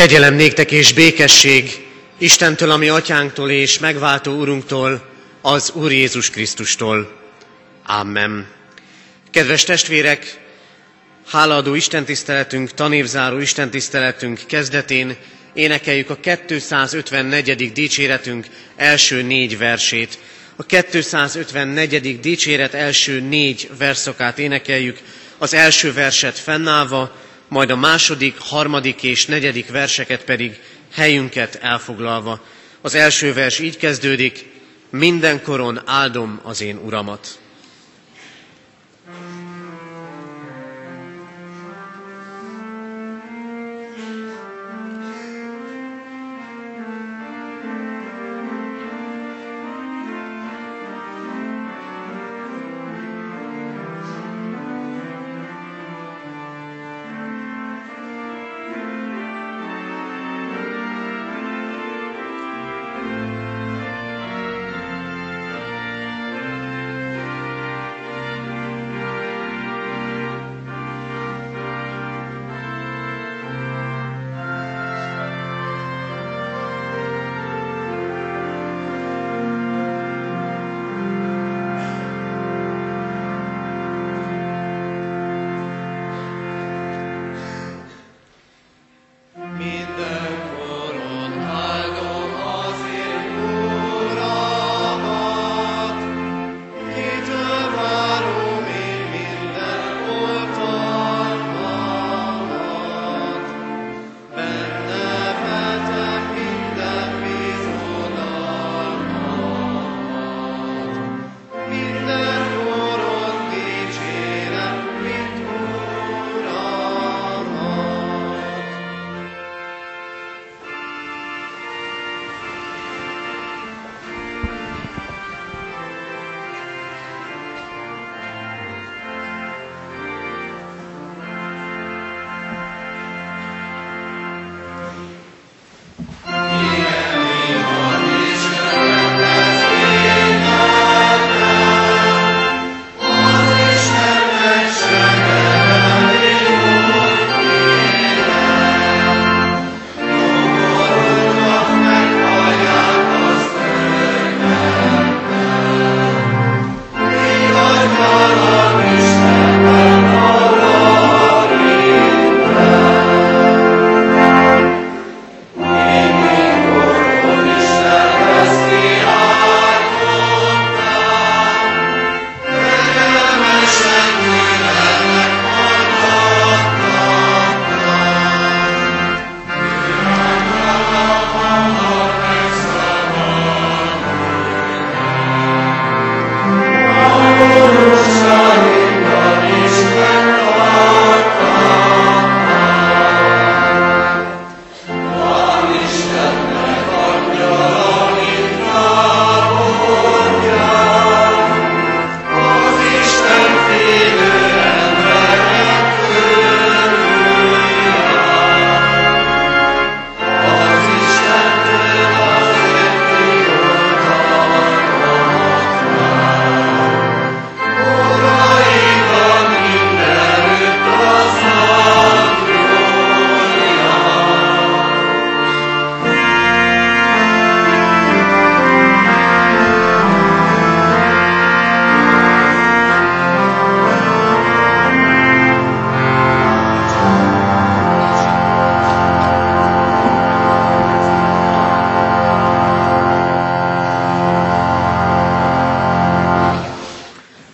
Kegyelem néktek és békesség Istentől, ami atyánktól és megváltó Urunktól, az Úr Jézus Krisztustól. Amen. Kedves testvérek, hálaadó istentiszteletünk, tanévzáró istentiszteletünk kezdetén énekeljük a 254. dicséretünk első négy versét. A 254. dicséret első négy verszakát énekeljük, az első verset fennállva, majd a második, harmadik és negyedik verseket pedig helyünket elfoglalva. Az első vers így kezdődik, mindenkoron áldom az én uramat.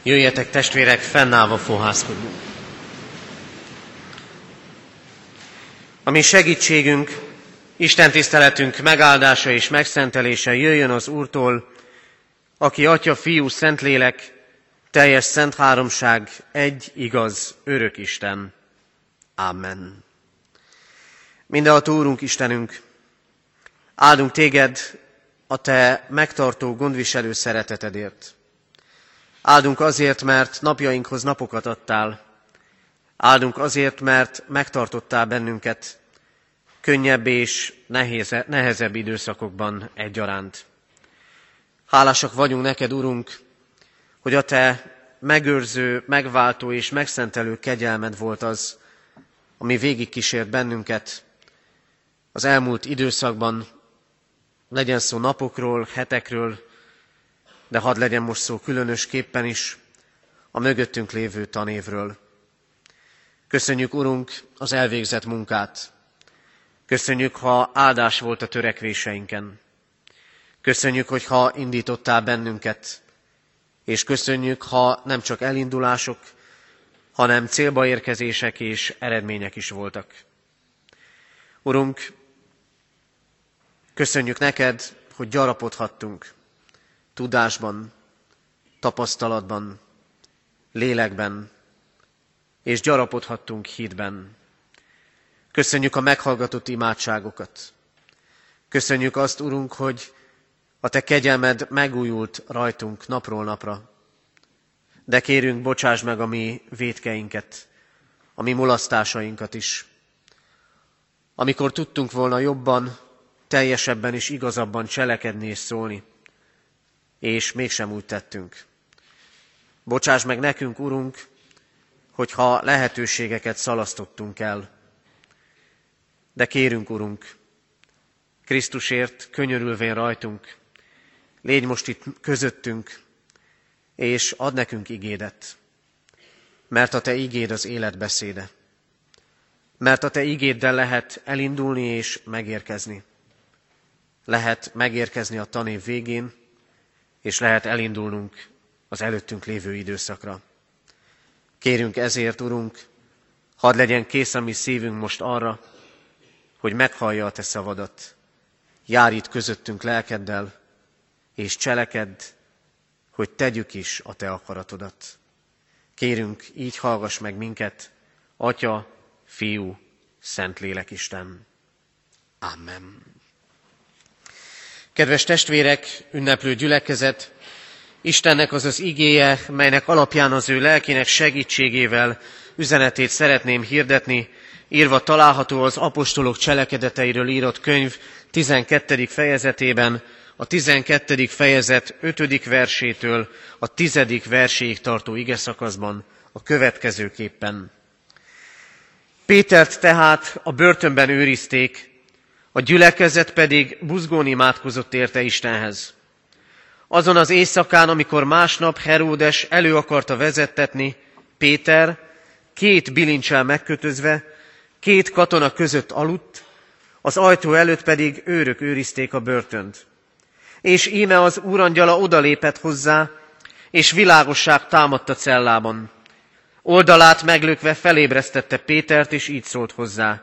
Jöjjetek testvérek, fennállva fohászkodjunk. A mi segítségünk, Isten tiszteletünk megáldása és megszentelése jöjjön az Úrtól, aki Atya, Fiú, Szentlélek, teljes szent háromság, egy igaz, örök Isten. Amen. Mindenható Úrunk Istenünk, áldunk téged a te megtartó, gondviselő szeretetedért. Áldunk azért, mert napjainkhoz napokat adtál. Áldunk azért, mert megtartottál bennünket könnyebb és nehéze, nehezebb időszakokban egyaránt. Hálásak vagyunk neked, Urunk, hogy a Te megőrző, megváltó és megszentelő kegyelmed volt az, ami végigkísért bennünket, az elmúlt időszakban, legyen szó napokról, hetekről, de hadd legyen most szó különösképpen is a mögöttünk lévő tanévről. Köszönjük, Urunk, az elvégzett munkát. Köszönjük, ha áldás volt a törekvéseinken. Köszönjük, hogy ha indítottál bennünket, és köszönjük, ha nem csak elindulások, hanem célba érkezések és eredmények is voltak. Urunk, köszönjük neked, hogy gyarapodhattunk tudásban, tapasztalatban, lélekben, és gyarapodhattunk hitben. Köszönjük a meghallgatott imádságokat. Köszönjük azt, Urunk, hogy a Te kegyelmed megújult rajtunk napról napra. De kérünk, bocsáss meg a mi védkeinket, a mi mulasztásainkat is. Amikor tudtunk volna jobban, teljesebben és igazabban cselekedni és szólni, és mégsem úgy tettünk. Bocsáss meg nekünk, Urunk, hogyha lehetőségeket szalasztottunk el. De kérünk, Urunk, Krisztusért könyörülvén rajtunk, légy most itt közöttünk, és ad nekünk igédet, mert a Te igéd az élet beszéde. Mert a Te igéddel lehet elindulni és megérkezni. Lehet megérkezni a tanév végén, és lehet elindulnunk az előttünk lévő időszakra. Kérünk ezért, Urunk, hadd legyen kész a mi szívünk most arra, hogy meghallja a Te szavadat. Jár itt közöttünk lelkeddel, és cselekedd, hogy tegyük is a Te akaratodat. Kérünk, így hallgass meg minket, Atya, Fiú, Szentlélek Isten. Amen. Kedves testvérek, ünneplő gyülekezet, Istennek az az igéje, melynek alapján az ő lelkének segítségével üzenetét szeretném hirdetni, írva található az apostolok cselekedeteiről írott könyv 12. fejezetében, a 12. fejezet 5. versétől a 10. verséig tartó ige szakaszban a következőképpen. Pétert tehát a börtönben őrizték, a gyülekezet pedig buzgón imádkozott érte Istenhez. Azon az éjszakán, amikor másnap Heródes elő akarta vezettetni, Péter két bilincsel megkötözve, két katona között aludt, az ajtó előtt pedig őrök őrizték a börtönt. És íme az úrangyala odalépett hozzá, és világosság támadt cellában. Oldalát meglökve felébresztette Pétert, és így szólt hozzá.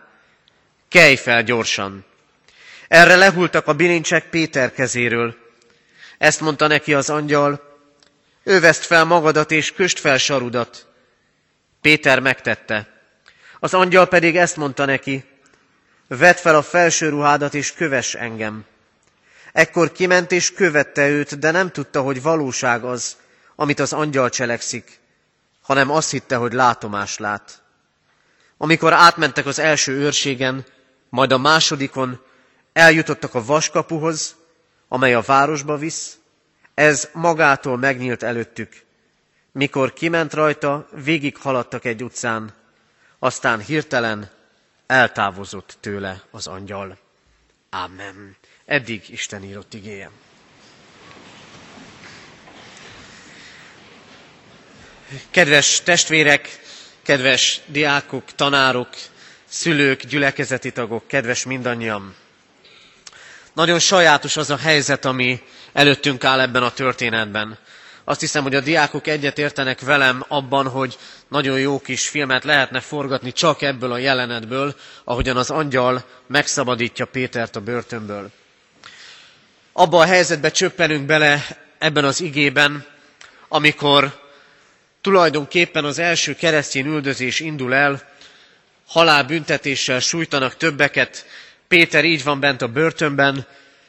Kelj fel gyorsan! Erre lehultak a bilincsek Péter kezéről, ezt mondta neki az angyal, öveszt fel magadat és köst fel sarudat. Péter megtette. Az angyal pedig ezt mondta neki, vedd fel a felső ruhádat és kövess engem. Ekkor kiment és követte őt, de nem tudta, hogy valóság az, amit az angyal cselekszik, hanem azt hitte, hogy látomás lát. Amikor átmentek az első őrségen, majd a másodikon, eljutottak a vaskapuhoz, amely a városba visz, ez magától megnyílt előttük. Mikor kiment rajta, végig haladtak egy utcán, aztán hirtelen eltávozott tőle az angyal. Amen. Eddig Isten írott igéje. Kedves testvérek, kedves diákok, tanárok, szülők, gyülekezeti tagok, kedves mindannyian! Nagyon sajátos az a helyzet, ami előttünk áll ebben a történetben. Azt hiszem, hogy a diákok egyet értenek velem abban, hogy nagyon jó kis filmet lehetne forgatni csak ebből a jelenetből, ahogyan az angyal megszabadítja Pétert a börtönből. Abba a helyzetbe csöppenünk bele ebben az igében, amikor tulajdonképpen az első keresztény üldözés indul el, halálbüntetéssel sújtanak többeket, Péter így van bent a börtönben,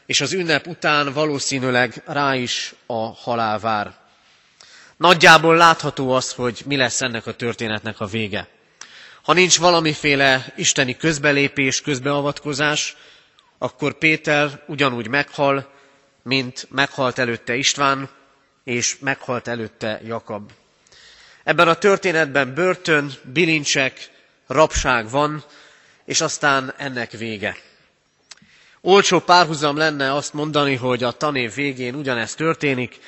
és az ünnep után valószínűleg rá is a halál vár. Nagyjából látható az, hogy mi lesz ennek a történetnek a vége. Ha nincs valamiféle isteni közbelépés, közbeavatkozás, akkor Péter ugyanúgy meghal, mint meghalt előtte István, és meghalt előtte Jakab. Ebben a történetben börtön, bilincsek, rabság van, és aztán ennek vége. Olcsó párhuzam lenne azt mondani, hogy a tanév végén ugyanezt történik,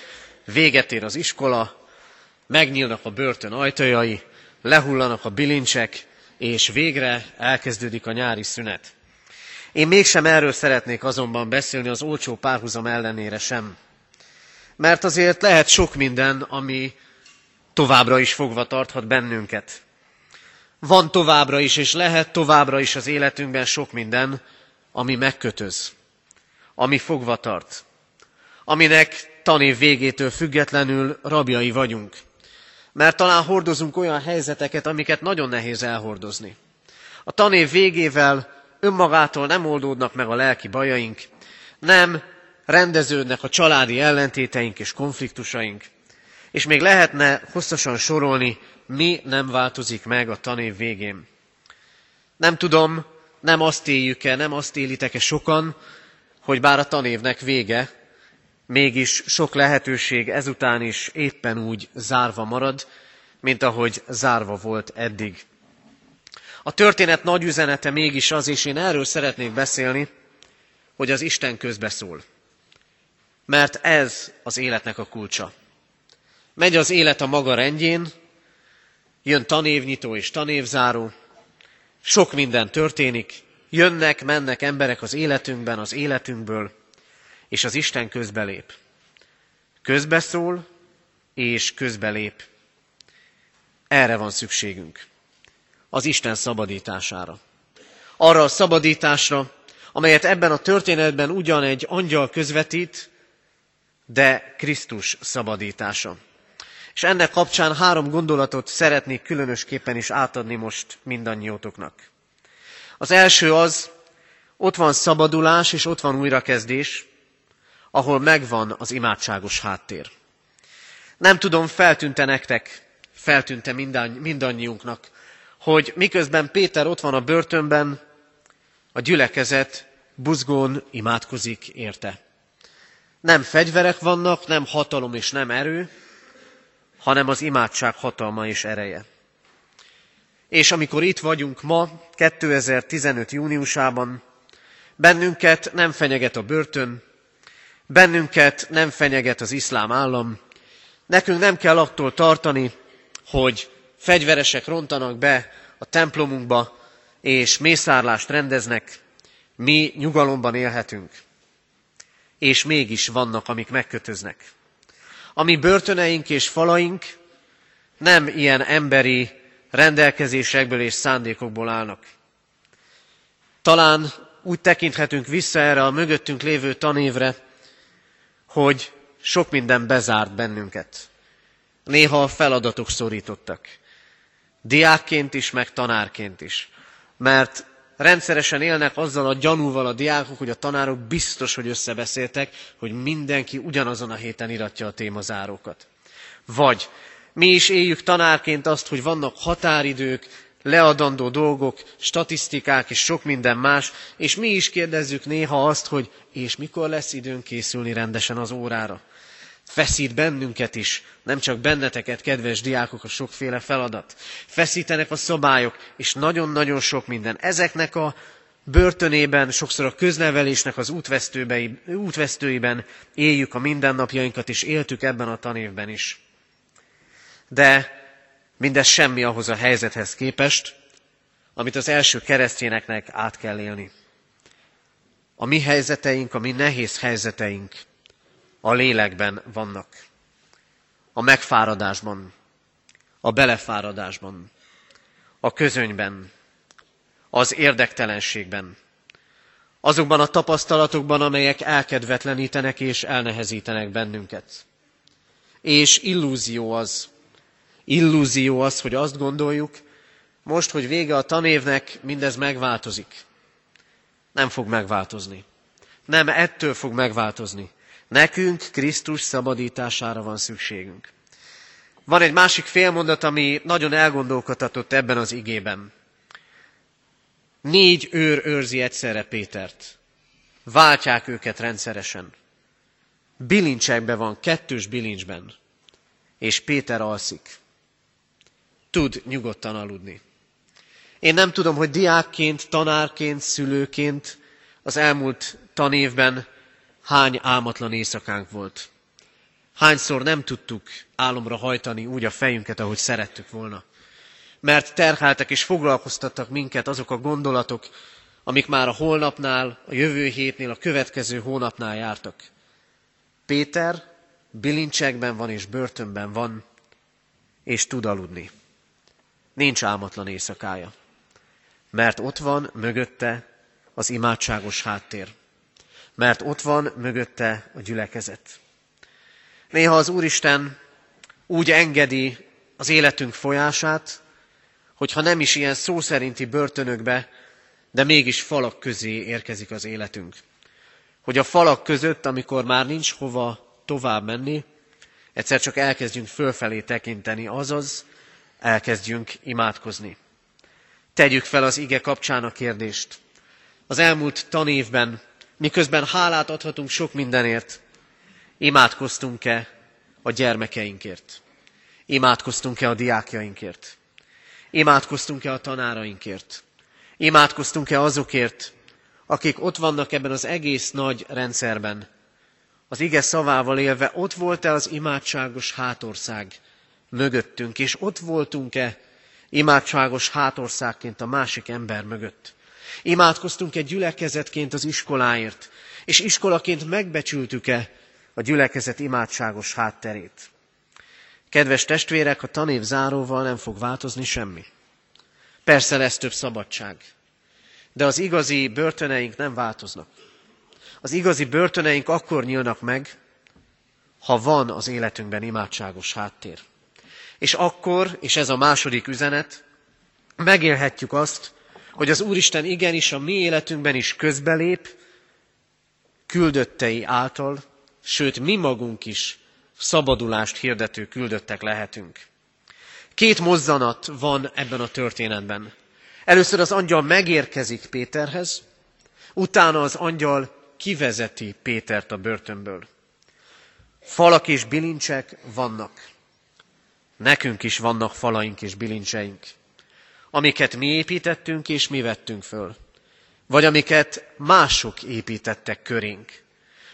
véget ér az iskola, megnyílnak a börtön ajtajai, lehullanak a bilincsek, és végre elkezdődik a nyári szünet. Én mégsem erről szeretnék azonban beszélni az olcsó párhuzam ellenére sem. Mert azért lehet sok minden, ami továbbra is fogva tarthat bennünket. Van továbbra is, és lehet továbbra is az életünkben sok minden, ami megkötöz, ami fogva tart, aminek tanév végétől függetlenül rabjai vagyunk. Mert talán hordozunk olyan helyzeteket, amiket nagyon nehéz elhordozni. A tanév végével önmagától nem oldódnak meg a lelki bajaink, nem rendeződnek a családi ellentéteink és konfliktusaink, és még lehetne hosszasan sorolni, mi nem változik meg a tanév végén. Nem tudom, nem azt éljük-e, nem azt élitek-e sokan, hogy bár a tanévnek vége, mégis sok lehetőség ezután is éppen úgy zárva marad, mint ahogy zárva volt eddig. A történet nagy üzenete mégis az, és én erről szeretnék beszélni, hogy az Isten közbeszól. Mert ez az életnek a kulcsa. Megy az élet a maga rendjén, jön tanévnyitó és tanévzáró, sok minden történik, jönnek, mennek emberek az életünkben, az életünkből, és az Isten közbelép. Közbeszól, és közbelép. Erre van szükségünk. Az Isten szabadítására. Arra a szabadításra, amelyet ebben a történetben ugyan egy angyal közvetít, de Krisztus szabadítása. És ennek kapcsán három gondolatot szeretnék különösképpen is átadni most mindannyiótoknak. Az első az, ott van szabadulás és ott van újrakezdés, ahol megvan az imádságos háttér. Nem tudom, feltűnte nektek, feltűnte mindannyiunknak, hogy miközben Péter ott van a börtönben, a gyülekezet buzgón imádkozik érte. Nem fegyverek vannak, nem hatalom és nem erő, hanem az imádság hatalma és ereje. És amikor itt vagyunk ma, 2015. júniusában, bennünket nem fenyeget a börtön, bennünket nem fenyeget az iszlám állam, nekünk nem kell attól tartani, hogy fegyveresek rontanak be a templomunkba, és mészárlást rendeznek, mi nyugalomban élhetünk. És mégis vannak, amik megkötöznek. A mi börtöneink és falaink nem ilyen emberi rendelkezésekből és szándékokból állnak. Talán úgy tekinthetünk vissza erre a mögöttünk lévő tanévre, hogy sok minden bezárt bennünket. Néha a feladatok szorítottak. Diákként is, meg tanárként is. Mert rendszeresen élnek azzal a gyanúval a diákok, hogy a tanárok biztos, hogy összebeszéltek, hogy mindenki ugyanazon a héten iratja a témazárókat. Vagy mi is éljük tanárként azt, hogy vannak határidők, leadandó dolgok, statisztikák és sok minden más, és mi is kérdezzük néha azt, hogy és mikor lesz időnk készülni rendesen az órára. Feszít bennünket is, nem csak benneteket, kedves diákok, a sokféle feladat. Feszítenek a szabályok, és nagyon-nagyon sok minden. Ezeknek a börtönében, sokszor a köznevelésnek az útvesztőiben éljük a mindennapjainkat, és éltük ebben a tanévben is. De mindez semmi ahhoz a helyzethez képest, amit az első keresztényeknek át kell élni. A mi helyzeteink, a mi nehéz helyzeteink a lélekben vannak. A megfáradásban, a belefáradásban, a közönyben, az érdektelenségben, azokban a tapasztalatokban, amelyek elkedvetlenítenek és elnehezítenek bennünket. És illúzió az, illúzió az, hogy azt gondoljuk, most, hogy vége a tanévnek, mindez megváltozik. Nem fog megváltozni. Nem ettől fog megváltozni. Nekünk Krisztus szabadítására van szükségünk. Van egy másik félmondat, ami nagyon elgondolkodhatott ebben az igében. Négy őr őrzi egyszerre Pétert. Váltják őket rendszeresen. Bilincsekbe van, kettős bilincsben. És Péter alszik. Tud nyugodtan aludni. Én nem tudom, hogy diákként, tanárként, szülőként az elmúlt tanévben hány álmatlan éjszakánk volt. Hányszor nem tudtuk álomra hajtani úgy a fejünket, ahogy szerettük volna. Mert terheltek és foglalkoztattak minket azok a gondolatok, amik már a holnapnál, a jövő hétnél, a következő hónapnál jártak. Péter bilincsekben van és börtönben van, és tud aludni. Nincs álmatlan éjszakája, mert ott van mögötte az imádságos háttér, mert ott van mögötte a gyülekezet. Néha az Úristen úgy engedi az életünk folyását, hogyha nem is ilyen szó szerinti börtönökbe, de mégis falak közé érkezik az életünk. Hogy a falak között, amikor már nincs hova tovább menni, egyszer csak elkezdjünk fölfelé tekinteni, azaz elkezdjünk imádkozni. Tegyük fel az ige kapcsán a kérdést. Az elmúlt tanévben, miközben hálát adhatunk sok mindenért, imádkoztunk-e a gyermekeinkért? Imádkoztunk-e a diákjainkért? Imádkoztunk-e a tanárainkért? Imádkoztunk-e azokért, akik ott vannak ebben az egész nagy rendszerben? Az ige szavával élve ott volt-e az imádságos hátország mögöttünk, és ott voltunk-e imádságos hátországként a másik ember mögött? Imádkoztunk-e gyülekezetként az iskoláért, és iskolaként megbecsültük-e a gyülekezet imádságos hátterét? Kedves testvérek, a tanév záróval nem fog változni semmi. Persze lesz több szabadság, de az igazi börtöneink nem változnak. Az igazi börtöneink akkor nyílnak meg, ha van az életünkben imádságos háttér. És akkor, és ez a második üzenet, megélhetjük azt, hogy az Úristen igenis a mi életünkben is közbelép, küldöttei által, sőt mi magunk is szabadulást hirdető küldöttek lehetünk. Két mozzanat van ebben a történetben. Először az angyal megérkezik Péterhez, utána az angyal kivezeti Pétert a börtönből. Falak és bilincsek vannak. Nekünk is vannak falaink és bilincseink, amiket mi építettünk és mi vettünk föl, vagy amiket mások építettek körénk.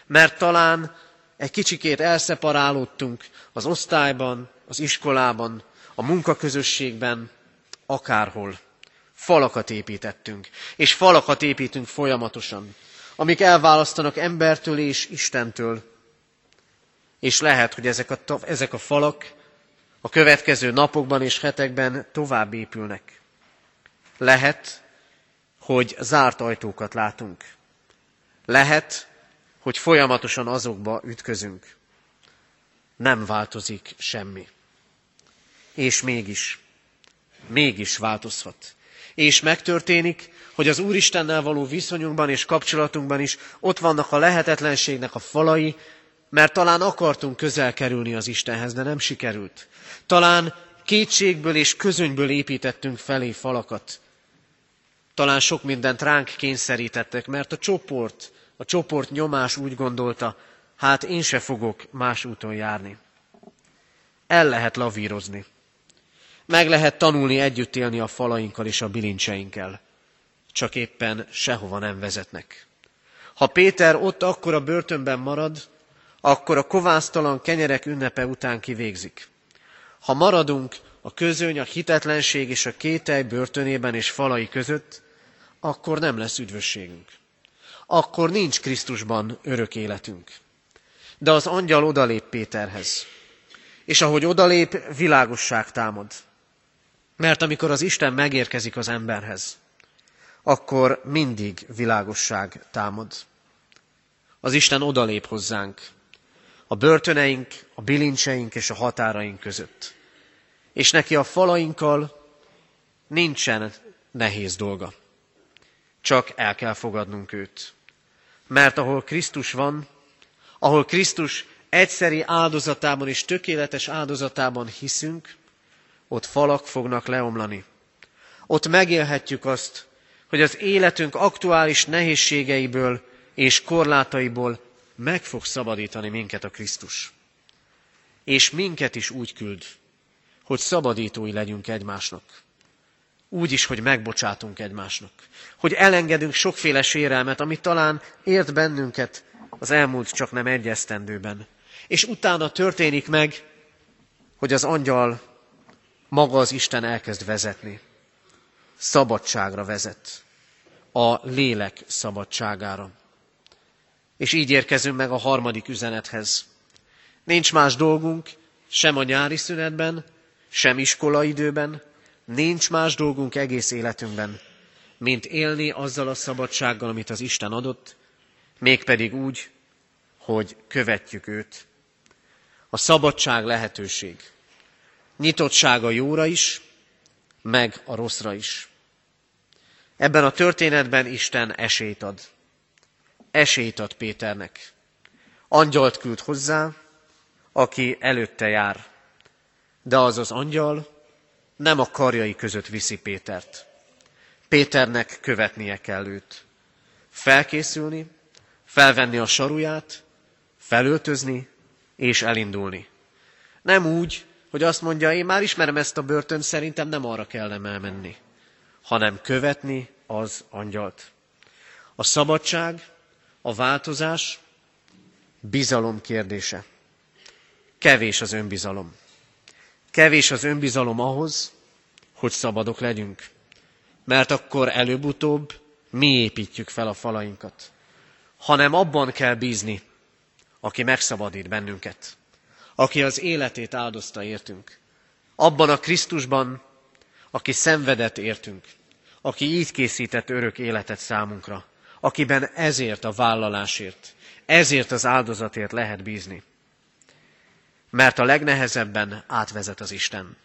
Mert talán egy kicsikét elszeparálódtunk az osztályban, az iskolában, a munkaközösségben, akárhol. Falakat építettünk, és falakat építünk folyamatosan, amik elválasztanak embertől és Istentől. És lehet, hogy ezek a, ezek a falak a következő napokban és hetekben tovább épülnek. Lehet, hogy zárt ajtókat látunk. Lehet, hogy folyamatosan azokba ütközünk. Nem változik semmi. És mégis, mégis változhat. És megtörténik, hogy az Úristennel való viszonyunkban és kapcsolatunkban is ott vannak a lehetetlenségnek a falai, mert talán akartunk közel kerülni az Istenhez, de nem sikerült. Talán kétségből és közönyből építettünk felé falakat. Talán sok mindent ránk kényszerítettek, mert a csoport, a csoport nyomás úgy gondolta, hát én se fogok más úton járni. El lehet lavírozni. Meg lehet tanulni együtt élni a falainkkal és a bilincseinkkel. Csak éppen sehova nem vezetnek. Ha Péter ott akkor a börtönben marad, akkor a kovásztalan kenyerek ünnepe után kivégzik. Ha maradunk a közöny, a hitetlenség és a kételj börtönében és falai között, akkor nem lesz üdvösségünk. Akkor nincs Krisztusban örök életünk. De az angyal odalép Péterhez. És ahogy odalép, világosság támad. Mert amikor az Isten megérkezik az emberhez, akkor mindig világosság támad. Az Isten odalép hozzánk, a börtöneink, a bilincseink és a határaink között. És neki a falainkkal nincsen nehéz dolga. Csak el kell fogadnunk őt. Mert ahol Krisztus van, ahol Krisztus egyszeri áldozatában és tökéletes áldozatában hiszünk, ott falak fognak leomlani. Ott megélhetjük azt, hogy az életünk aktuális nehézségeiből és korlátaiból meg fog szabadítani minket a Krisztus. És minket is úgy küld, hogy szabadítói legyünk egymásnak. úgy is, hogy megbocsátunk egymásnak. Hogy elengedünk sokféle sérelmet, ami talán ért bennünket az elmúlt csak nem egy esztendőben. És utána történik meg, hogy az angyal maga az Isten elkezd vezetni. Szabadságra vezet. A lélek szabadságára. És így érkezünk meg a harmadik üzenethez. Nincs más dolgunk, sem a nyári szünetben, sem iskolaidőben, nincs más dolgunk egész életünkben, mint élni azzal a szabadsággal, amit az Isten adott, mégpedig úgy, hogy követjük őt. A szabadság lehetőség. Nyitottság a jóra is, meg a rosszra is. Ebben a történetben Isten esélyt ad. Esélyt ad Péternek. Angyalt küld hozzá, aki előtte jár. De az az angyal nem a karjai között viszi Pétert. Péternek követnie kell őt. Felkészülni, felvenni a saruját, felöltözni és elindulni. Nem úgy, hogy azt mondja, én már ismerem ezt a börtön, szerintem nem arra kellene elmenni, hanem követni az angyalt. A szabadság, a változás bizalom kérdése. Kevés az önbizalom. Kevés az önbizalom ahhoz, hogy szabadok legyünk. Mert akkor előbb-utóbb mi építjük fel a falainkat. Hanem abban kell bízni, aki megszabadít bennünket. Aki az életét áldozta értünk. Abban a Krisztusban, aki szenvedett értünk. Aki így készített örök életet számunkra. Akiben ezért a vállalásért, ezért az áldozatért lehet bízni mert a legnehezebben átvezet az Isten.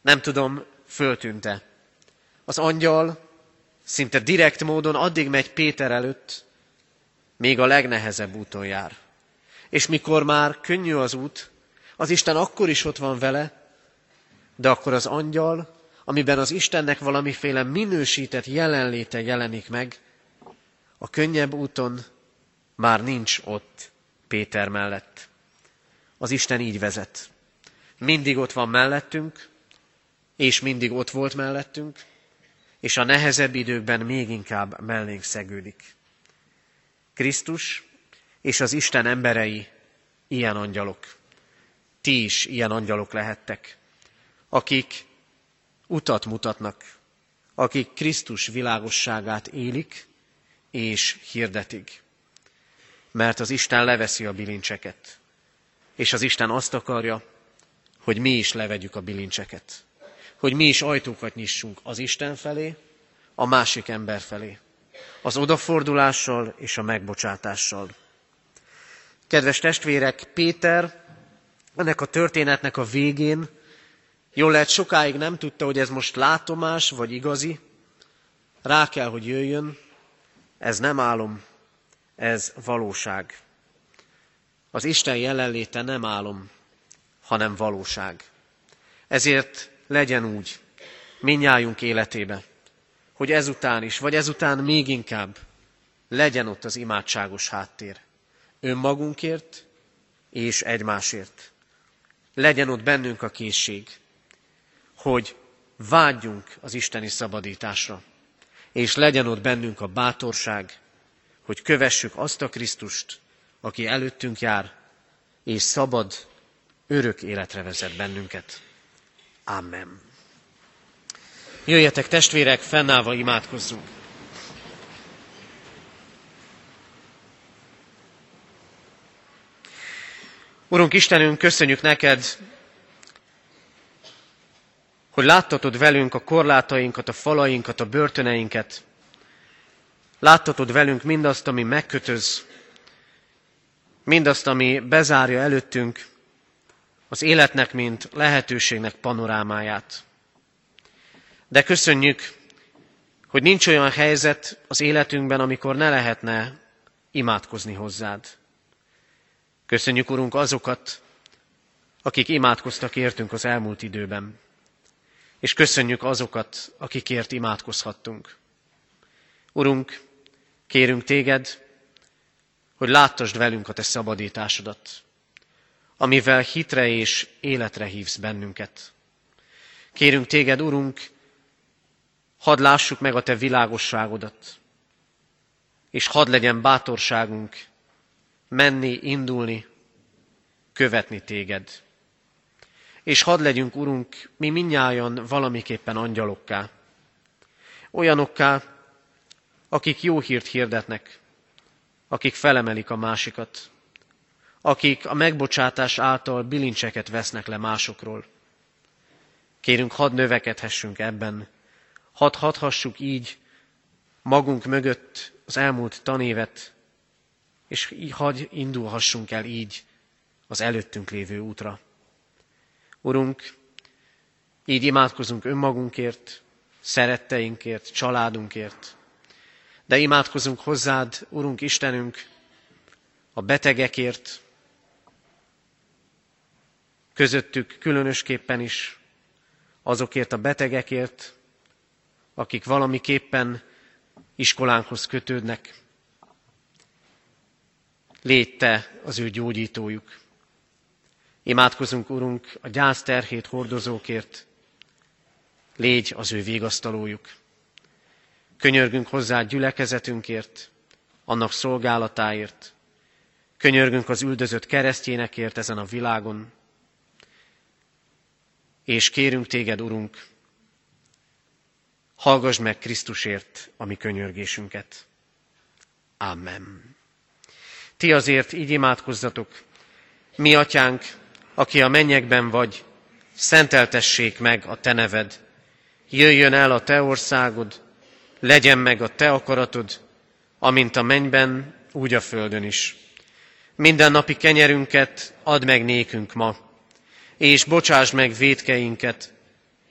Nem tudom, föltűnte. Az angyal szinte direkt módon addig megy Péter előtt, még a legnehezebb úton jár. És mikor már könnyű az út, az Isten akkor is ott van vele, de akkor az angyal, amiben az Istennek valamiféle minősített jelenléte jelenik meg, a könnyebb úton már nincs ott Péter mellett. Az Isten így vezet. Mindig ott van mellettünk, és mindig ott volt mellettünk, és a nehezebb időkben még inkább mellénk szegődik. Krisztus és az Isten emberei ilyen angyalok. Ti is ilyen angyalok lehettek, akik utat mutatnak, akik Krisztus világosságát élik és hirdetik. Mert az Isten leveszi a bilincseket és az Isten azt akarja, hogy mi is levegyük a bilincseket. Hogy mi is ajtókat nyissunk az Isten felé, a másik ember felé. Az odafordulással és a megbocsátással. Kedves testvérek, Péter ennek a történetnek a végén jól lehet sokáig nem tudta, hogy ez most látomás vagy igazi. Rá kell, hogy jöjjön, ez nem álom, ez valóság. Az Isten jelenléte nem álom, hanem valóság. Ezért legyen úgy, minnyájunk életébe, hogy ezután is, vagy ezután még inkább legyen ott az imádságos háttér. Önmagunkért és egymásért. Legyen ott bennünk a készség, hogy vágyjunk az isteni szabadításra, és legyen ott bennünk a bátorság, hogy kövessük azt a Krisztust, aki előttünk jár, és szabad, örök életre vezet bennünket. Amen. Jöjjetek testvérek, fennállva imádkozzunk. Urunk Istenünk, köszönjük neked, hogy láttatod velünk a korlátainkat, a falainkat, a börtöneinket. Láttatod velünk mindazt, ami megkötöz, mindazt, ami bezárja előttünk az életnek, mint lehetőségnek panorámáját. De köszönjük, hogy nincs olyan helyzet az életünkben, amikor ne lehetne imádkozni hozzád. Köszönjük, Urunk, azokat, akik imádkoztak értünk az elmúlt időben. És köszönjük azokat, akikért imádkozhattunk. Urunk, kérünk téged, hogy láttasd velünk a te szabadításodat, amivel hitre és életre hívsz bennünket. Kérünk téged, Urunk, Hadd lássuk meg a Te világosságodat, és hadd legyen bátorságunk menni, indulni, követni Téged. És hadd legyünk, Urunk, mi minnyáján valamiképpen angyalokká, olyanokká, akik jó hírt hirdetnek, akik felemelik a másikat, akik a megbocsátás által bilincseket vesznek le másokról. Kérünk, hadd növekedhessünk ebben, hadd hadhassuk így magunk mögött az elmúlt tanévet, és hadd indulhassunk el így az előttünk lévő útra. Urunk, így imádkozunk önmagunkért, szeretteinkért, családunkért, de imádkozunk hozzád, Urunk Istenünk, a betegekért, közöttük különösképpen is azokért a betegekért, akik valamiképpen iskolánkhoz kötődnek. Légy te az ő gyógyítójuk. Imádkozunk, Urunk, a gyász terhét hordozókért, légy az ő végasztalójuk. Könyörgünk hozzá gyülekezetünkért, annak szolgálatáért. Könyörgünk az üldözött keresztjénekért ezen a világon. És kérünk téged, Urunk, hallgass meg Krisztusért a mi könyörgésünket. Amen. Ti azért így imádkozzatok, mi atyánk, aki a mennyekben vagy, szenteltessék meg a te neved. Jöjjön el a te országod, legyen meg a te akaratod, amint a mennyben, úgy a földön is. Minden napi kenyerünket add meg nékünk ma, és bocsásd meg védkeinket,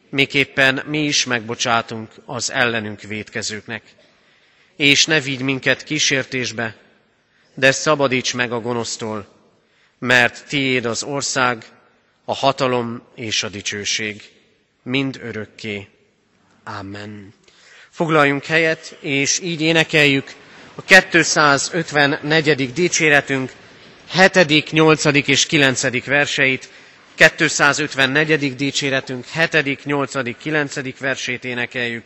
miképpen mi is megbocsátunk az ellenünk védkezőknek. És ne vigy minket kísértésbe, de szabadíts meg a gonosztól, mert tiéd az ország, a hatalom és a dicsőség, mind örökké. Amen. Foglaljunk helyet, és így énekeljük a 254. dicséretünk 7., 8. és 9. verseit, 254. dicséretünk 7., 8., 9. versét énekeljük.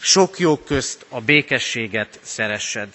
Sok jó közt a békességet szeressed.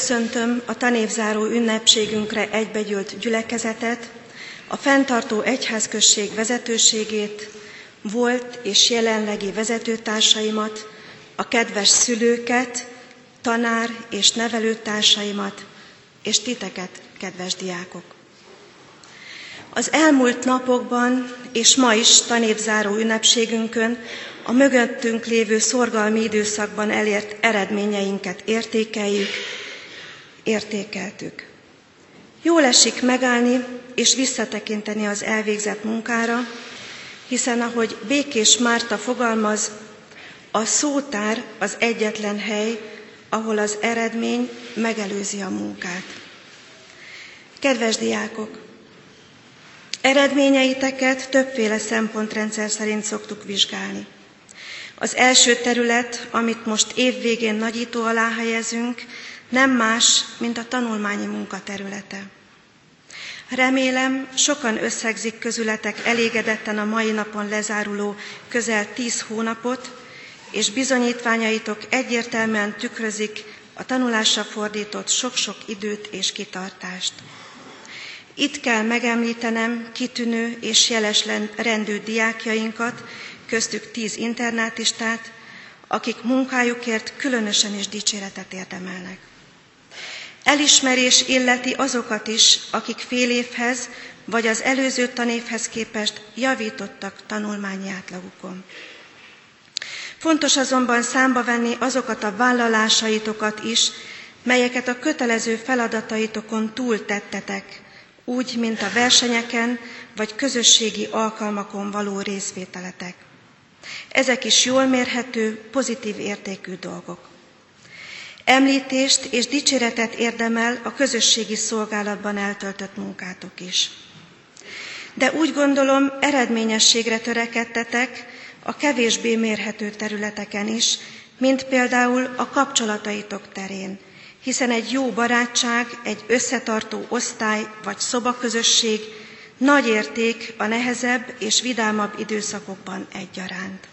Köszöntöm a tanévzáró ünnepségünkre egybegyűlt gyülekezetet, a fenntartó egyházközség vezetőségét, volt és jelenlegi vezetőtársaimat, a kedves szülőket, tanár és nevelőtársaimat, és titeket, kedves diákok. Az elmúlt napokban és ma is tanévzáró ünnepségünkön a mögöttünk lévő szorgalmi időszakban elért eredményeinket értékeljük, értékeltük. Jól esik megállni és visszatekinteni az elvégzett munkára, hiszen ahogy Békés Márta fogalmaz, a szótár az egyetlen hely, ahol az eredmény megelőzi a munkát. Kedves diákok! Eredményeiteket többféle szempontrendszer szerint szoktuk vizsgálni. Az első terület, amit most évvégén nagyító alá helyezünk, nem más, mint a tanulmányi munka területe. Remélem, sokan összegzik közületek elégedetten a mai napon lezáruló közel tíz hónapot, és bizonyítványaitok egyértelműen tükrözik a tanulásra fordított sok-sok időt és kitartást. Itt kell megemlítenem kitűnő és jeles rendű diákjainkat, köztük tíz internátistát, akik munkájukért különösen is dicséretet érdemelnek. Elismerés illeti azokat is, akik fél évhez vagy az előző tanévhez képest javítottak tanulmányi átlagukon. Fontos azonban számba venni azokat a vállalásaitokat is, melyeket a kötelező feladataitokon túl tettetek, úgy, mint a versenyeken vagy közösségi alkalmakon való részvételetek. Ezek is jól mérhető, pozitív értékű dolgok. Említést és dicséretet érdemel a közösségi szolgálatban eltöltött munkátok is. De úgy gondolom, eredményességre törekedtetek a kevésbé mérhető területeken is, mint például a kapcsolataitok terén, hiszen egy jó barátság, egy összetartó osztály vagy szobaközösség nagy érték a nehezebb és vidámabb időszakokban egyaránt.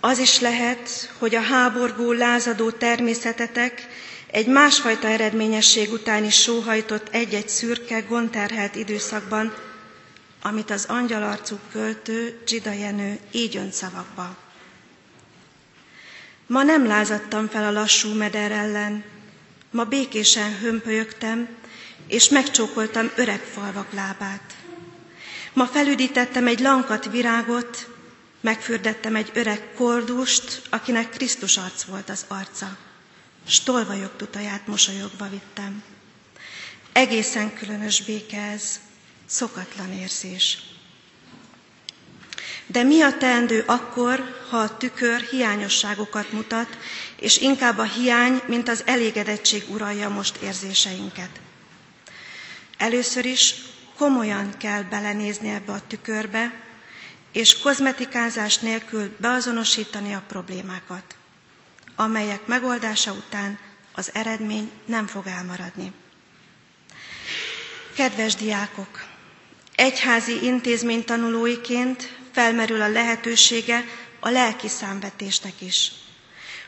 Az is lehet, hogy a háborgó, lázadó természetetek egy másfajta eredményesség után is sóhajtott egy-egy szürke, gonterhelt időszakban, amit az angyalarcú költő Csida Jenő így önt szavakba. Ma nem lázadtam fel a lassú meder ellen, ma békésen hömpölyögtem, és megcsókoltam öreg falvak lábát. Ma felüdítettem egy lankat virágot, Megfürdettem egy öreg kordust, akinek Krisztus arc volt az arca. Stolvajok tutaját mosolyogva vittem. Egészen különös béke ez, szokatlan érzés. De mi a teendő akkor, ha a tükör hiányosságokat mutat, és inkább a hiány, mint az elégedettség uralja most érzéseinket? Először is komolyan kell belenézni ebbe a tükörbe, és kozmetikázás nélkül beazonosítani a problémákat, amelyek megoldása után az eredmény nem fog elmaradni. Kedves diákok! Egyházi intézmény tanulóiként felmerül a lehetősége a lelki számvetésnek is.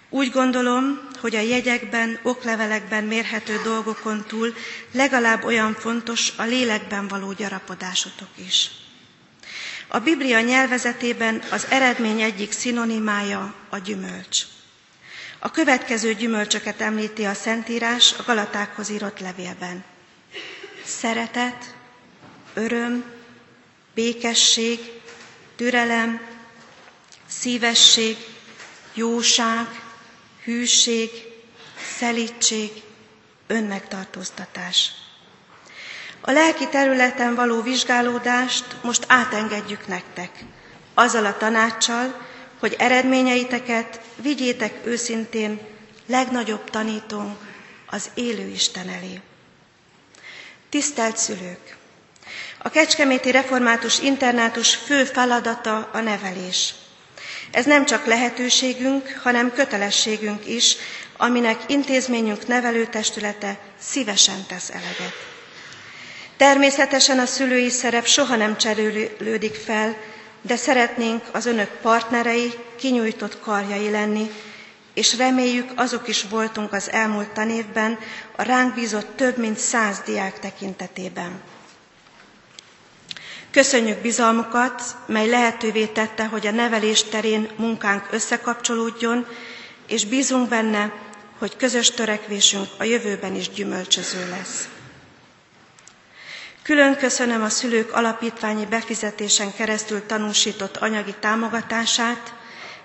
Úgy gondolom, hogy a jegyekben, oklevelekben mérhető dolgokon túl legalább olyan fontos a lélekben való gyarapodásotok is. A Biblia nyelvezetében az eredmény egyik szinonimája a gyümölcs. A következő gyümölcsöket említi a Szentírás a Galatákhoz írott levélben. Szeretet, öröm, békesség, türelem, szívesség, jóság, hűség, szelítség, önmegtartóztatás. A lelki területen való vizsgálódást most átengedjük nektek, azzal a tanácssal, hogy eredményeiteket vigyétek őszintén legnagyobb tanítónk, az élő Isten elé. Tisztelt szülők! A Kecskeméti Református Internátus fő feladata a nevelés. Ez nem csak lehetőségünk, hanem kötelességünk is, aminek intézményünk nevelőtestülete szívesen tesz eleget. Természetesen a szülői szerep soha nem cserélődik fel, de szeretnénk az önök partnerei, kinyújtott karjai lenni, és reméljük azok is voltunk az elmúlt tanévben a ránk bízott több mint száz diák tekintetében. Köszönjük bizalmukat, mely lehetővé tette, hogy a nevelés terén munkánk összekapcsolódjon, és bízunk benne, hogy közös törekvésünk a jövőben is gyümölcsöző lesz. Külön köszönöm a szülők alapítványi befizetésen keresztül tanúsított anyagi támogatását,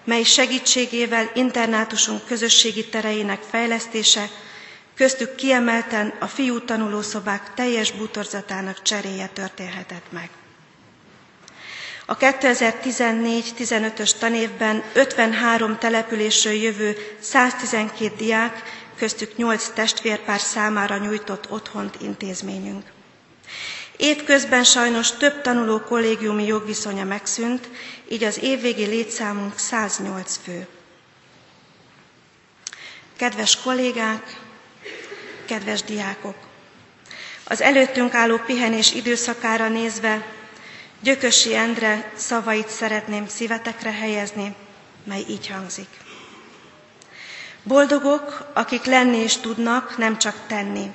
mely segítségével internátusunk közösségi tereinek fejlesztése, köztük kiemelten a fiú tanulószobák teljes bútorzatának cseréje történhetett meg. A 2014-15-ös tanévben 53 településről jövő 112 diák, köztük 8 testvérpár számára nyújtott otthont intézményünk. Évközben sajnos több tanuló kollégiumi jogviszonya megszűnt, így az évvégi létszámunk 108 fő. Kedves kollégák, kedves diákok! Az előttünk álló pihenés időszakára nézve Gyökösi Endre szavait szeretném szívetekre helyezni, mely így hangzik. Boldogok, akik lenni is tudnak, nem csak tenni,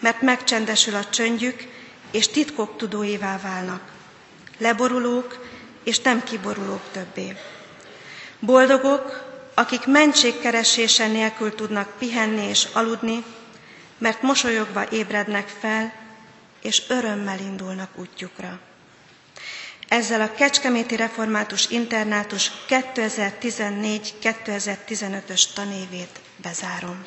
mert megcsendesül a csöndjük, és titkok tudóivá válnak. Leborulók, és nem kiborulók többé. Boldogok, akik mentségkeresése nélkül tudnak pihenni és aludni, mert mosolyogva ébrednek fel, és örömmel indulnak útjukra. Ezzel a Kecskeméti Református Internátus 2014-2015-ös tanévét bezárom.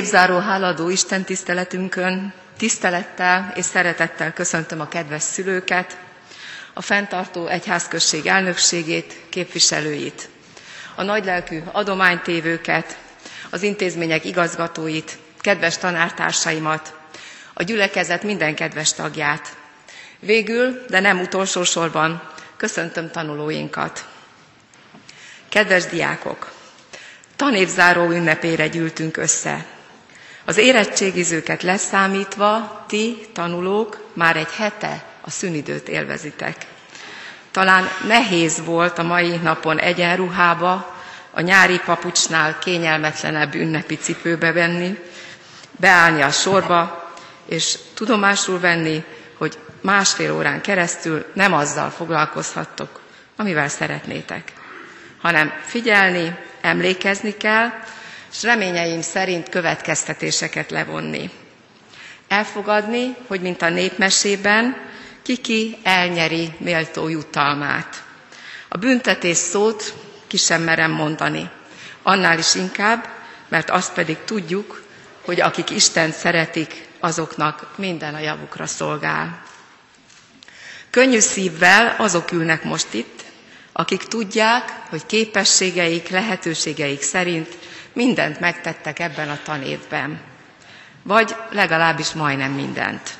Tanévzáró háladó Isten tiszteletünkön tisztelettel és szeretettel köszöntöm a kedves szülőket, a fenntartó egyházközség elnökségét, képviselőit, a nagylelkű adománytévőket, az intézmények igazgatóit, kedves tanártársaimat, a gyülekezet minden kedves tagját. Végül, de nem utolsó sorban, köszöntöm tanulóinkat. Kedves diákok! Tanévzáró ünnepére gyűltünk össze. Az érettségizőket leszámítva, ti, tanulók, már egy hete a szünidőt élvezitek. Talán nehéz volt a mai napon egyenruhába, a nyári papucsnál kényelmetlenebb ünnepi cipőbe venni, beállni a sorba, és tudomásul venni, hogy másfél órán keresztül nem azzal foglalkozhattok, amivel szeretnétek, hanem figyelni, emlékezni kell, és reményeim szerint következtetéseket levonni. Elfogadni, hogy mint a népmesében, kiki elnyeri méltó jutalmát. A büntetés szót ki sem merem mondani. Annál is inkább, mert azt pedig tudjuk, hogy akik Isten szeretik, azoknak minden a javukra szolgál. Könnyű szívvel azok ülnek most itt, akik tudják, hogy képességeik, lehetőségeik szerint mindent megtettek ebben a tanévben. Vagy legalábbis majdnem mindent.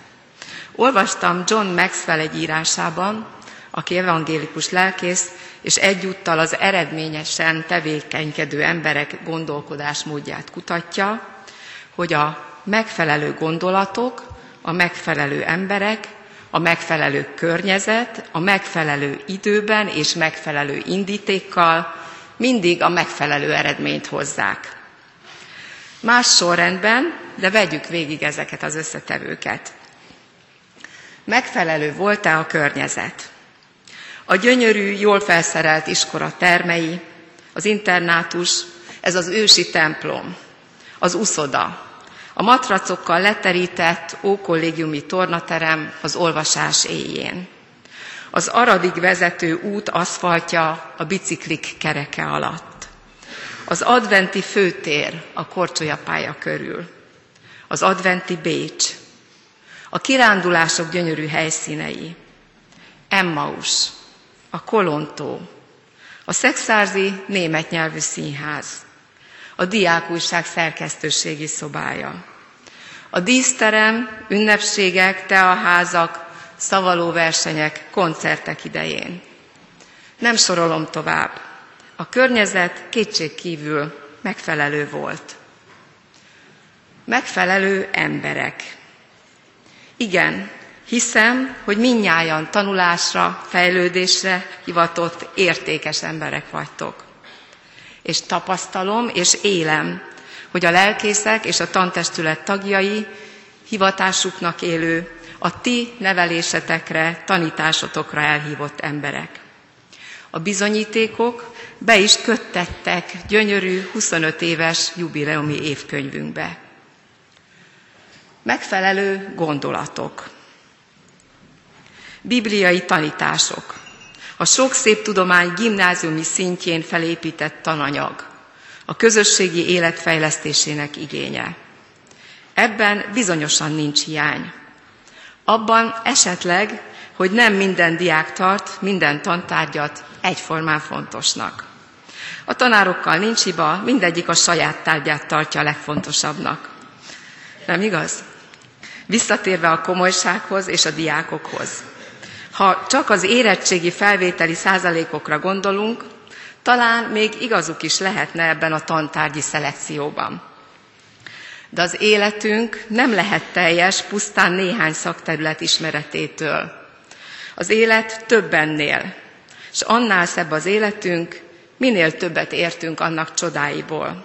Olvastam John Maxwell egy írásában, aki evangélikus lelkész, és egyúttal az eredményesen tevékenykedő emberek gondolkodásmódját kutatja, hogy a megfelelő gondolatok, a megfelelő emberek, a megfelelő környezet, a megfelelő időben és megfelelő indítékkal mindig a megfelelő eredményt hozzák. Más sorrendben, de vegyük végig ezeket az összetevőket. Megfelelő volt-e a környezet? A gyönyörű, jól felszerelt iskola termei, az internátus, ez az ősi templom, az uszoda, a matracokkal leterített ókollégiumi tornaterem az olvasás éjjén. Az aradig vezető út aszfaltja a biciklik kereke alatt. Az adventi főtér a korcsolyapálya körül. Az adventi Bécs. A kirándulások gyönyörű helyszínei. Emmaus. A Kolontó. A Szexárzi német nyelvű színház a diákújság szerkesztőségi szobája. A díszterem, ünnepségek, teaházak, szavalóversenyek, koncertek idején. Nem sorolom tovább. A környezet kétség kívül megfelelő volt. Megfelelő emberek. Igen, hiszem, hogy minnyáján tanulásra, fejlődésre hivatott értékes emberek vagytok és tapasztalom, és élem, hogy a lelkészek és a tantestület tagjai hivatásuknak élő, a ti nevelésetekre, tanításotokra elhívott emberek. A bizonyítékok be is köttettek gyönyörű 25 éves jubileumi évkönyvünkbe. Megfelelő gondolatok. Bibliai tanítások a sok szép tudomány gimnáziumi szintjén felépített tananyag, a közösségi élet fejlesztésének igénye. Ebben bizonyosan nincs hiány. Abban esetleg, hogy nem minden diák tart minden tantárgyat egyformán fontosnak. A tanárokkal nincs hiba, mindegyik a saját tárgyát tartja a legfontosabbnak. Nem igaz? Visszatérve a komolysághoz és a diákokhoz. Ha csak az érettségi felvételi százalékokra gondolunk, talán még igazuk is lehetne ebben a tantárgyi szelekcióban. De az életünk nem lehet teljes pusztán néhány szakterület ismeretétől. Az élet több ennél, és annál szebb az életünk, minél többet értünk annak csodáiból.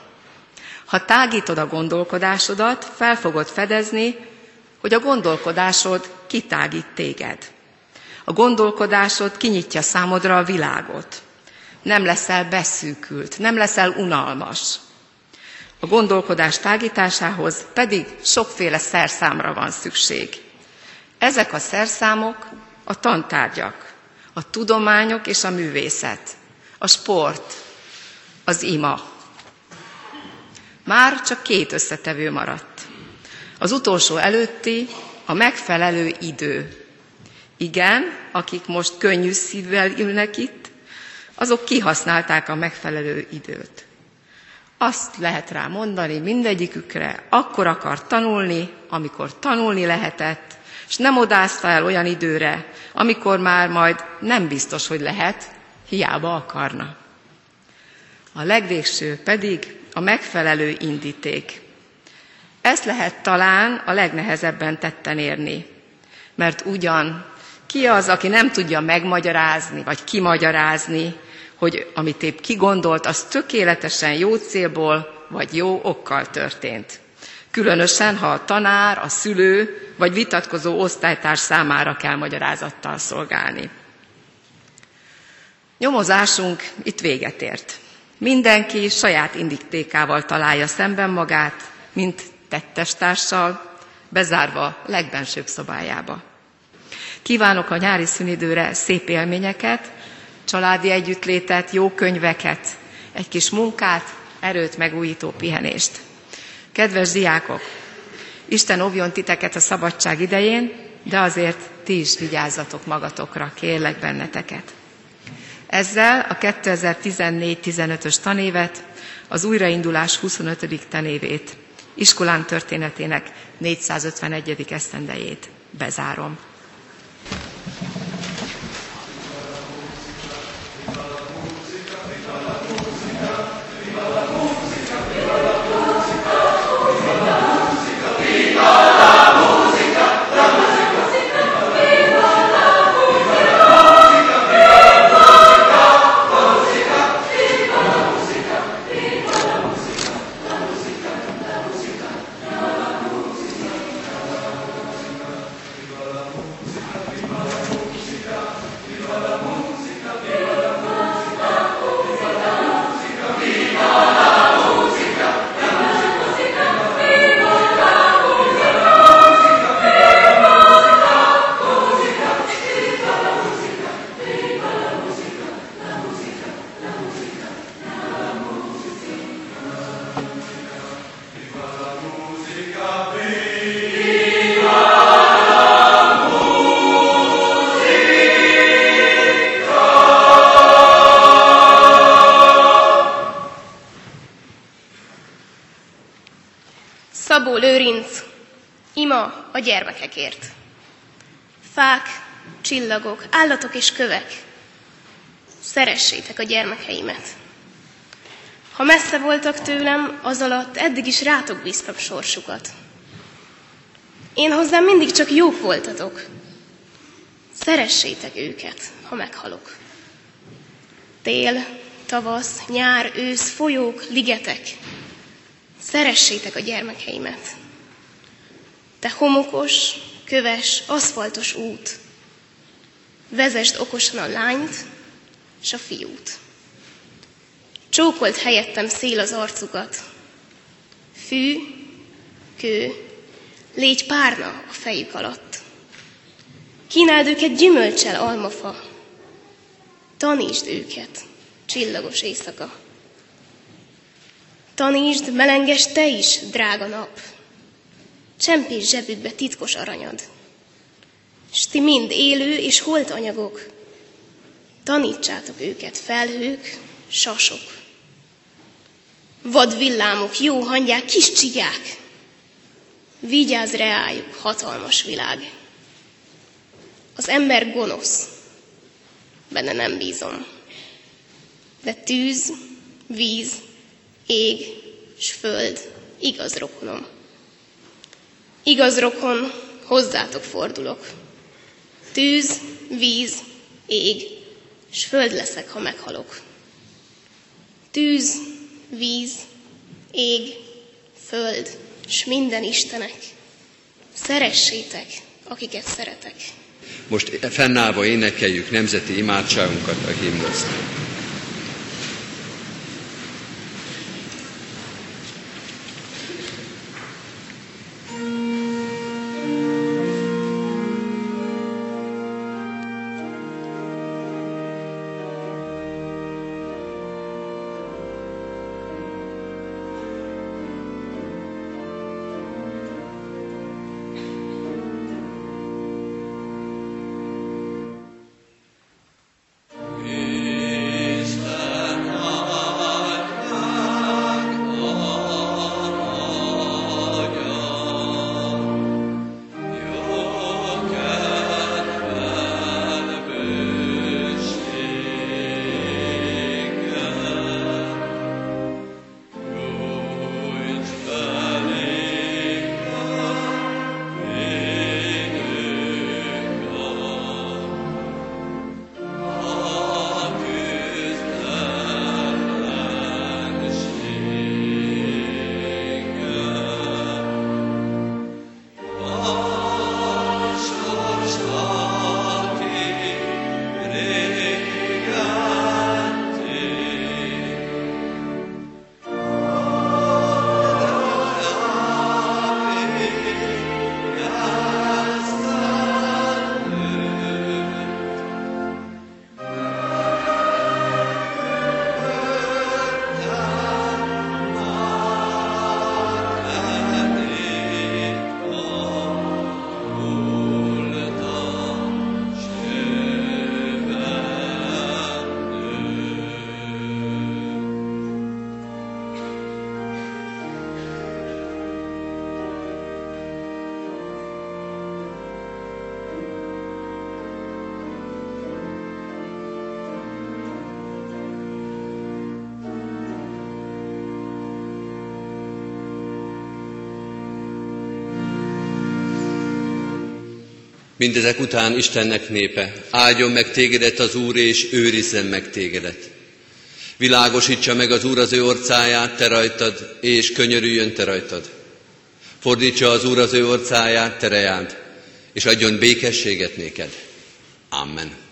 Ha tágítod a gondolkodásodat, fel fogod fedezni, hogy a gondolkodásod kitágít téged. A gondolkodásod kinyitja számodra a világot. Nem leszel beszűkült, nem leszel unalmas. A gondolkodás tágításához pedig sokféle szerszámra van szükség. Ezek a szerszámok a tantárgyak, a tudományok és a művészet, a sport, az ima. Már csak két összetevő maradt. Az utolsó előtti a megfelelő idő, igen, akik most könnyű szívvel ülnek itt, azok kihasználták a megfelelő időt. Azt lehet rá mondani mindegyikükre, akkor akar tanulni, amikor tanulni lehetett, és nem odázta el olyan időre, amikor már majd nem biztos, hogy lehet, hiába akarna. A legvégső pedig a megfelelő indíték. Ezt lehet talán a legnehezebben tetten érni, mert ugyan ki az, aki nem tudja megmagyarázni, vagy kimagyarázni, hogy amit épp kigondolt, az tökéletesen jó célból, vagy jó okkal történt. Különösen, ha a tanár, a szülő, vagy vitatkozó osztálytárs számára kell magyarázattal szolgálni. Nyomozásunk itt véget ért. Mindenki saját indiktékával találja szemben magát, mint tettestársal, bezárva legbensőbb szobájába. Kívánok a nyári szünidőre szép élményeket, családi együttlétet, jó könyveket, egy kis munkát, erőt megújító pihenést. Kedves diákok, Isten óvjon titeket a szabadság idején, de azért ti is vigyázzatok magatokra, kérlek benneteket. Ezzel a 2014-15-ös tanévet, az újraindulás 25. tanévét, iskolán történetének 451. esztendejét bezárom. Gyermekekért. Fák, csillagok, állatok és kövek, szeressétek a gyermekeimet. Ha messze voltak tőlem, az alatt eddig is rátok bíztam sorsukat. Én hozzám mindig csak jók voltatok. Szeressétek őket, ha meghalok. Tél, tavasz, nyár, ősz, folyók, ligetek. Szeressétek a gyermekeimet. Te homokos, köves, aszfaltos út. Vezest okosan a lányt és a fiút. Csókolt helyettem szél az arcukat. Fű, kő, légy párna a fejük alatt. Kínáld őket gyümölcsel, almafa. Tanítsd őket, csillagos éjszaka. Tanítsd, melenges te is, drága nap. Csempés zsebükbe titkos aranyad. S ti mind élő és holt anyagok. Tanítsátok őket felhők, sasok. Vad villámok, jó hangyák, kis csigák. Vigyázz reájuk, hatalmas világ. Az ember gonosz, benne nem bízom. De tűz, víz, ég s föld, igaz rokonom. Igaz rokon, hozzátok fordulok. Tűz, víz, ég, s föld leszek, ha meghalok. Tűz, víz, ég, föld, s minden Istenek. Szeressétek, akiket szeretek. Most fennállva énekeljük nemzeti imádságunkat, a himnoszt. Mindezek után Istennek népe, áldjon meg tégedet az Úr, és őrizzen meg tégedet. Világosítsa meg az Úr az ő orcáját, te rajtad, és könyörüljön te rajtad. Fordítsa az Úr az ő orcáját, te rejád, és adjon békességet néked. Amen.